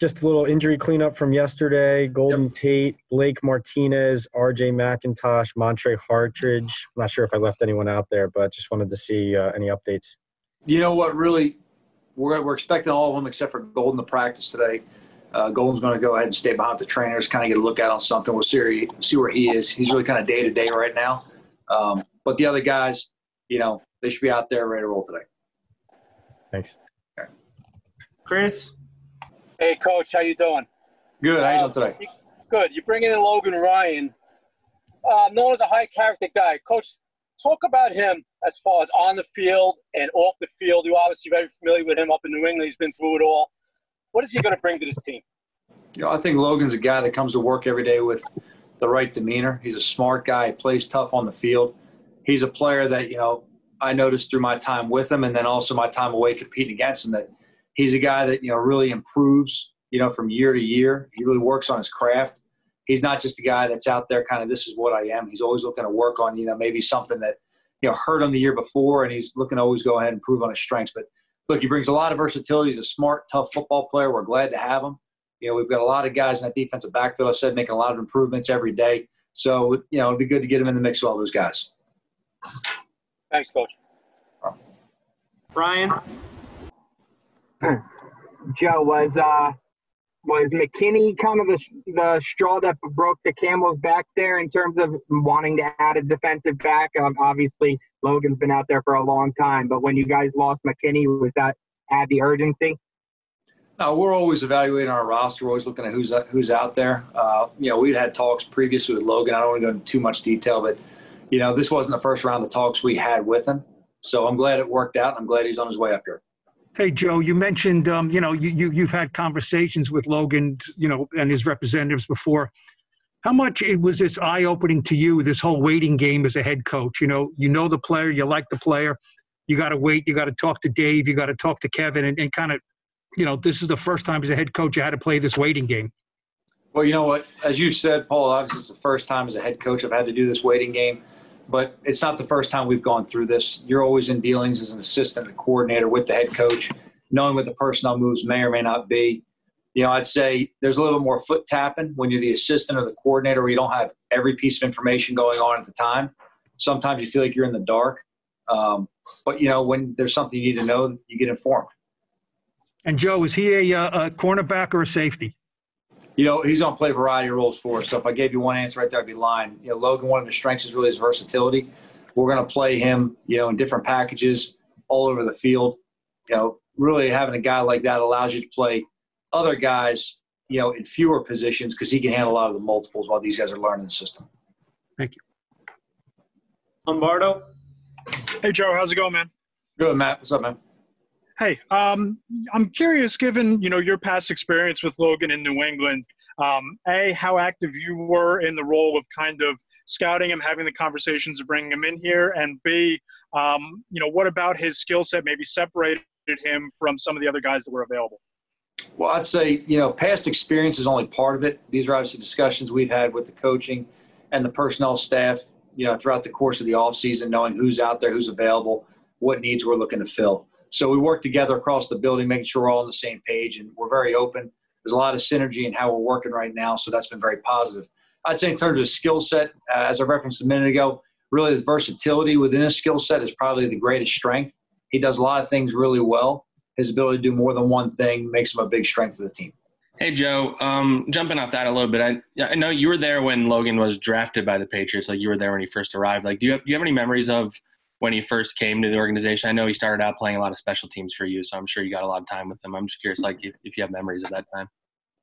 just a little injury cleanup from yesterday. Golden yep. Tate, Blake Martinez, RJ McIntosh, Montre Hartage. I'm not sure if I left anyone out there, but just wanted to see uh, any updates. You know what? Really, we're, we're expecting all of them except for Golden to practice today. Uh, Golden's going to go ahead and stay behind the trainers, kind of get a look at on something. We'll see, see where he is. He's really kind of day to day right now. Um, but the other guys, you know, they should be out there ready to roll today. Thanks. Chris? Hey, Coach, how you doing? Good. How you doing today? Uh, good. You're bringing in Logan Ryan, uh, known as a high character guy. Coach, talk about him as far as on the field and off the field. You're obviously very familiar with him up in New England. He's been through it all. What is he going to bring to this team? You know, I think Logan's a guy that comes to work every day with the right demeanor. He's a smart guy. He plays tough on the field. He's a player that you know I noticed through my time with him, and then also my time away competing against him that he's a guy that you know really improves you know from year to year. He really works on his craft. He's not just a guy that's out there kind of this is what i am. He's always looking to work on you know maybe something that you know hurt him the year before and he's looking to always go ahead and improve on his strengths. But look he brings a lot of versatility. He's a smart tough football player. We're glad to have him. You know we've got a lot of guys in that defensive backfield i said making a lot of improvements every day. So you know it'd be good to get him in the mix with all those guys. Thanks coach. Brian Joe, was uh, was McKinney kind of the, the straw that broke the camel's back there in terms of wanting to add a defensive back? Um, obviously, Logan's been out there for a long time, but when you guys lost McKinney, was that add the urgency? No, we're always evaluating our roster. We're always looking at who's who's out there. Uh, you know, we'd had talks previously with Logan. I don't want to go into too much detail, but you know, this wasn't the first round of talks we had with him. So I'm glad it worked out. And I'm glad he's on his way up here. Hey, Joe, you mentioned, um, you know, you, you, you've had conversations with Logan, you know, and his representatives before. How much it was this eye opening to you, this whole waiting game as a head coach? You know, you know the player, you like the player, you got to wait, you got to talk to Dave, you got to talk to Kevin, and, and kind of, you know, this is the first time as a head coach you had to play this waiting game. Well, you know what? As you said, Paul, obviously it's the first time as a head coach I've had to do this waiting game, but it's not the first time we've gone through this. You're always in dealings as an assistant, a coordinator with the head coach knowing what the personnel moves may or may not be. You know, I'd say there's a little bit more foot tapping when you're the assistant or the coordinator where you don't have every piece of information going on at the time. Sometimes you feel like you're in the dark. Um, but, you know, when there's something you need to know, you get informed. And, Joe, is he a, uh, a cornerback or a safety? You know, he's going to play a variety of roles for us. So if I gave you one answer right there, I'd be lying. You know, Logan, one of his strengths is really his versatility. We're going to play him, you know, in different packages all over the field. You know, really having a guy like that allows you to play other guys, you know, in fewer positions because he can handle a lot of the multiples while these guys are learning the system. Thank you. Lombardo. Hey Joe, how's it going, man? Good, Matt. What's up, man? Hey, um, I'm curious, given you know your past experience with Logan in New England, um, a how active you were in the role of kind of scouting him, having the conversations of bringing him in here, and b, um, you know, what about his skill set maybe separated him from some of the other guys that were available? Well, I'd say, you know, past experience is only part of it. These are obviously discussions we've had with the coaching and the personnel staff, you know, throughout the course of the offseason, knowing who's out there, who's available, what needs we're looking to fill. So we work together across the building, making sure we're all on the same page, and we're very open. There's a lot of synergy in how we're working right now, so that's been very positive. I'd say in terms of skill set, uh, as I referenced a minute ago, really the versatility within his skill set is probably the greatest strength. He does a lot of things really well. His ability to do more than one thing makes him a big strength of the team. Hey Joe, um, jumping off that a little bit, I, I know you were there when Logan was drafted by the Patriots. Like you were there when he first arrived. Like, do you have, do you have any memories of when he first came to the organization? I know he started out playing a lot of special teams for you, so I'm sure you got a lot of time with him. I'm just curious, like, if, if you have memories of that time.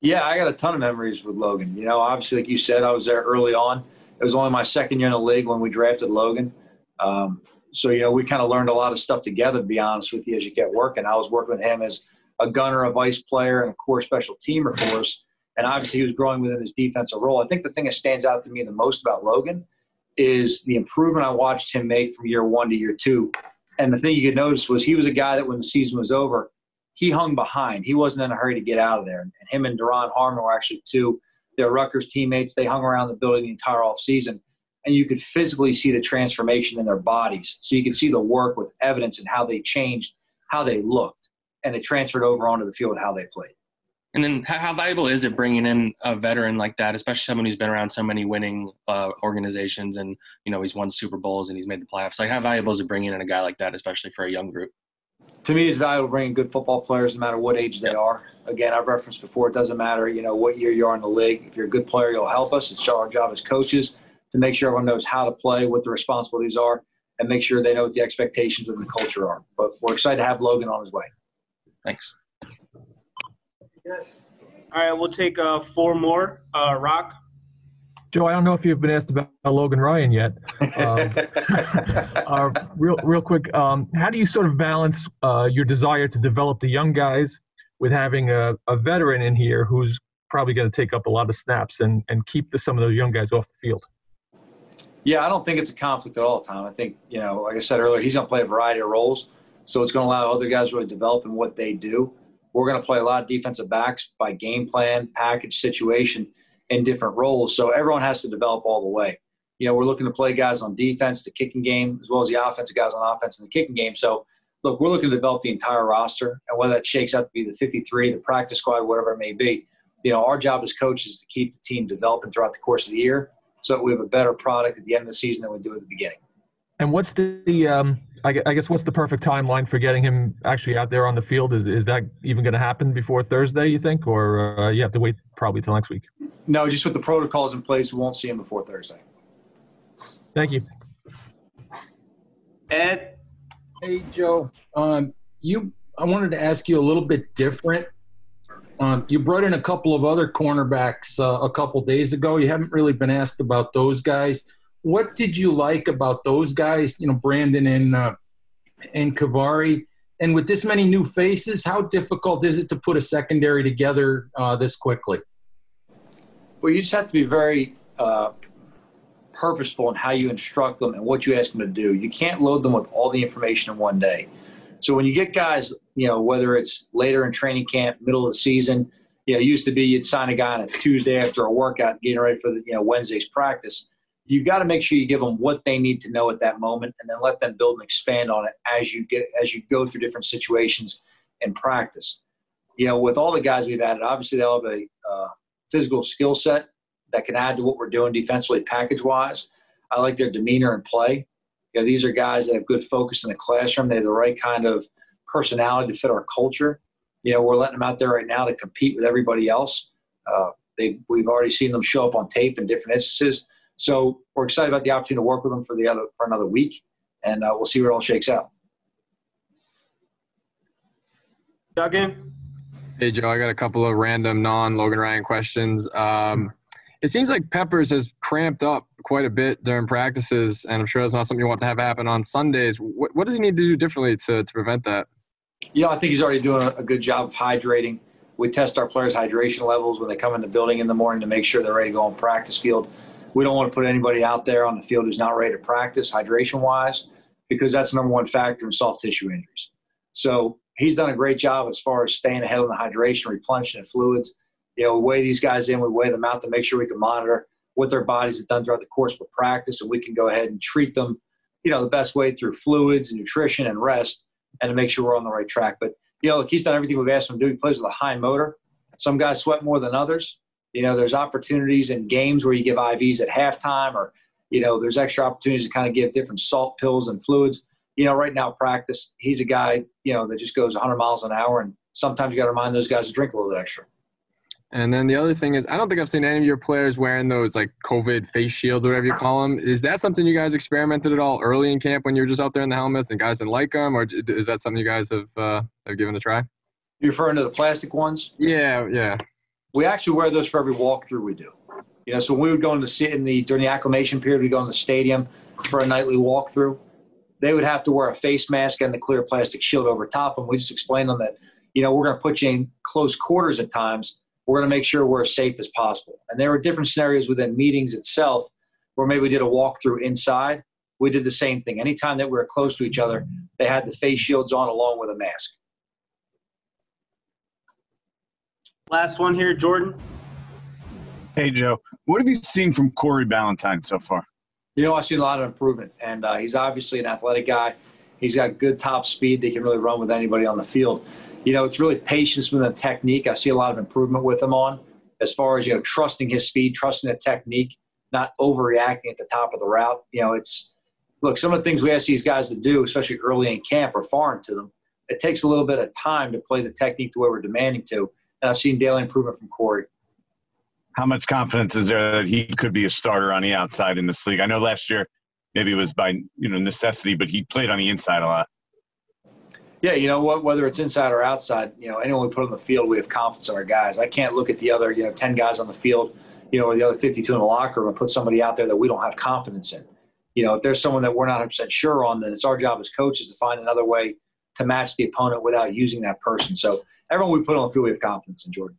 Yeah, I got a ton of memories with Logan. You know, obviously, like you said, I was there early on. It was only my second year in the league when we drafted Logan. Um, so you know we kind of learned a lot of stuff together to be honest with you as you get working i was working with him as a gunner a vise player and a core special teamer for us and obviously he was growing within his defensive role i think the thing that stands out to me the most about logan is the improvement i watched him make from year one to year two. And the thing you could notice was he was a guy that when the season was over he hung behind. He wasn't in a hurry to get out of there. And him and Duron Harmon were actually two they're Rutgers teammates. They hung around the building the entire off season and you could physically see the transformation in their bodies. So you could see the work with evidence and how they changed, how they looked, and it transferred over onto the field how they played. And then, how, how, valuable is it bringing in a veteran like that, especially someone who's been around so many winning uh, organizations and you know he's won Super Bowls and he's made the playoffs? Like, how valuable is it bringing in a guy like that, especially for a young group? To me, it's valuable bringing good football players, no matter what age they are. Again, I've referenced before; it doesn't matter, you know, what year you are in the league. If you're a good player, you'll help us. It's our job as coaches to make sure everyone knows how to play, what the responsibilities are, and make sure they know what the expectations of the culture are. But we're excited to have Logan on his way. Thanks. Yes. All right, we'll take uh, four more. Uh, Rock. Joe, I don't know if you've been asked about Logan Ryan yet. Um, uh, real, real quick, um, how do you sort of balance uh, your desire to develop the young guys with having a, a veteran in here who's probably going to take up a lot of snaps and, and keep the, some of those young guys off the field? Yeah, I don't think it's a conflict at all, Tom. I think, you know, like I said earlier, he's going to play a variety of roles. So it's going to allow other guys to really develop in what they do. We're going to play a lot of defensive backs by game plan, package, situation, and different roles. So everyone has to develop all the way. You know, we're looking to play guys on defense, the kicking game, as well as the offensive guys on offense and the kicking game. So, look, we're looking to develop the entire roster, and whether that shakes out to be the 53, the practice squad, whatever it may be, you know, our job as coaches is to keep the team developing throughout the course of the year so that we have a better product at the end of the season than we do at the beginning. And what's the, um, I guess, what's the perfect timeline for getting him actually out there on the field? Is is that even going to happen before Thursday? You think, or uh, you have to wait probably till next week? No, just with the protocols in place, we won't see him before Thursday. Thank you. Ed. Hey Joe, um, you. I wanted to ask you a little bit different. Um, you brought in a couple of other cornerbacks uh, a couple days ago. You haven't really been asked about those guys what did you like about those guys? You know, Brandon and uh, and Kavari. And with this many new faces, how difficult is it to put a secondary together uh, this quickly? Well, you just have to be very uh, purposeful in how you instruct them and what you ask them to do. You can't load them with all the information in one day. So when you get guys, you know, whether it's later in training camp, middle of the season, you know, it used to be you'd sign a guy on a Tuesday after a workout, getting ready for the, you know, Wednesday's practice you've got to make sure you give them what they need to know at that moment and then let them build and expand on it as you get as you go through different situations and practice. You know with all the guys we've added obviously they'll have a uh, physical skill set that can add to what we're doing defensively package wise i like their demeanor and play. You know these are guys that have good focus in the classroom. They have the right kind of personality to fit our culture. You know we're letting them out there right now to compete with everybody else. Uh, we've already seen them show up on tape in different instances so we're excited about the opportunity to work with them for the other for another week, and uh, we'll see where it all shakes out. Duggan. Hey Joe, I got a couple of random non-Logan Ryan questions. Um, it seems like Peppers has cramped up quite a bit during practices, and I'm sure that's not something you want to have happen on Sundays. What, what does he need to do differently to, to prevent that? You know, I think he's already doing a good job of hydrating. We test our players' hydration levels when they come in the building in the morning to make sure they're ready to go on practice field we don't want to put anybody out there on the field who's not ready to practice hydration wise because that's the number one factor in soft tissue injuries. So he's done a great job as far as staying ahead on the hydration, replenishing the fluids. You know, we weigh these guys in, we weigh them out to make sure we can monitor what their bodies have done throughout the course of practice, and we can go ahead and treat them, you know, the best way through fluids and nutrition and rest, and to make sure we're on the right track. But you know, look, he's done everything we've asked him to do. He plays with a high motor. Some guys sweat more than others. You know, there's opportunities in games where you give IVs at halftime, or you know, there's extra opportunities to kind of give different salt pills and fluids. You know, right now practice, he's a guy you know that just goes 100 miles an hour, and sometimes you got to remind those guys to drink a little bit extra. And then the other thing is, I don't think I've seen any of your players wearing those like COVID face shields, or whatever you call them. Is that something you guys experimented at all early in camp when you were just out there in the helmets and guys didn't like them, or is that something you guys have uh, have given a try? You're referring to the plastic ones? Yeah, yeah. We actually wear those for every walkthrough we do. You know, so we would go in the sit in the during the acclimation period, we go in the stadium for a nightly walkthrough. They would have to wear a face mask and the clear plastic shield over top, and we just explain them that, you know, we're going to put you in close quarters at times. We're going to make sure we're as safe as possible. And there were different scenarios within meetings itself where maybe we did a walkthrough inside. We did the same thing. Anytime that we were close to each other, they had the face shields on along with a mask. Last one here, Jordan. Hey, Joe. What have you seen from Corey Ballentine so far? You know, I've seen a lot of improvement, and uh, he's obviously an athletic guy. He's got good top speed. They can really run with anybody on the field. you know, it's really patience with the technique. I see a lot of improvement with him on as far as, you know, trusting his speed, trusting the technique, not overreacting at the top of the route. You know, it's, look, some of the things we ask these guys to do, especially early in camp, are foreign to them. It takes a little bit of time to play the technique the way we're demanding to. And I've seen daily improvement from Corey. How much confidence is there that he could be a starter on the outside in this league? I know last year maybe it was by you know necessity, but he played on the inside a lot. Yeah, you know what? Whether it's inside or outside, you know, anyone we put on the field, we have confidence in our guys. I can't look at the other, you know, ten guys on the field, you know, or the other fifty-two in the locker room and put somebody out there that we don't have confidence in. You know, if there's someone that we're not 100 percent sure on, then it's our job as coaches to find another way to match the opponent without using that person. So everyone we put on the field, we have confidence in Jordan.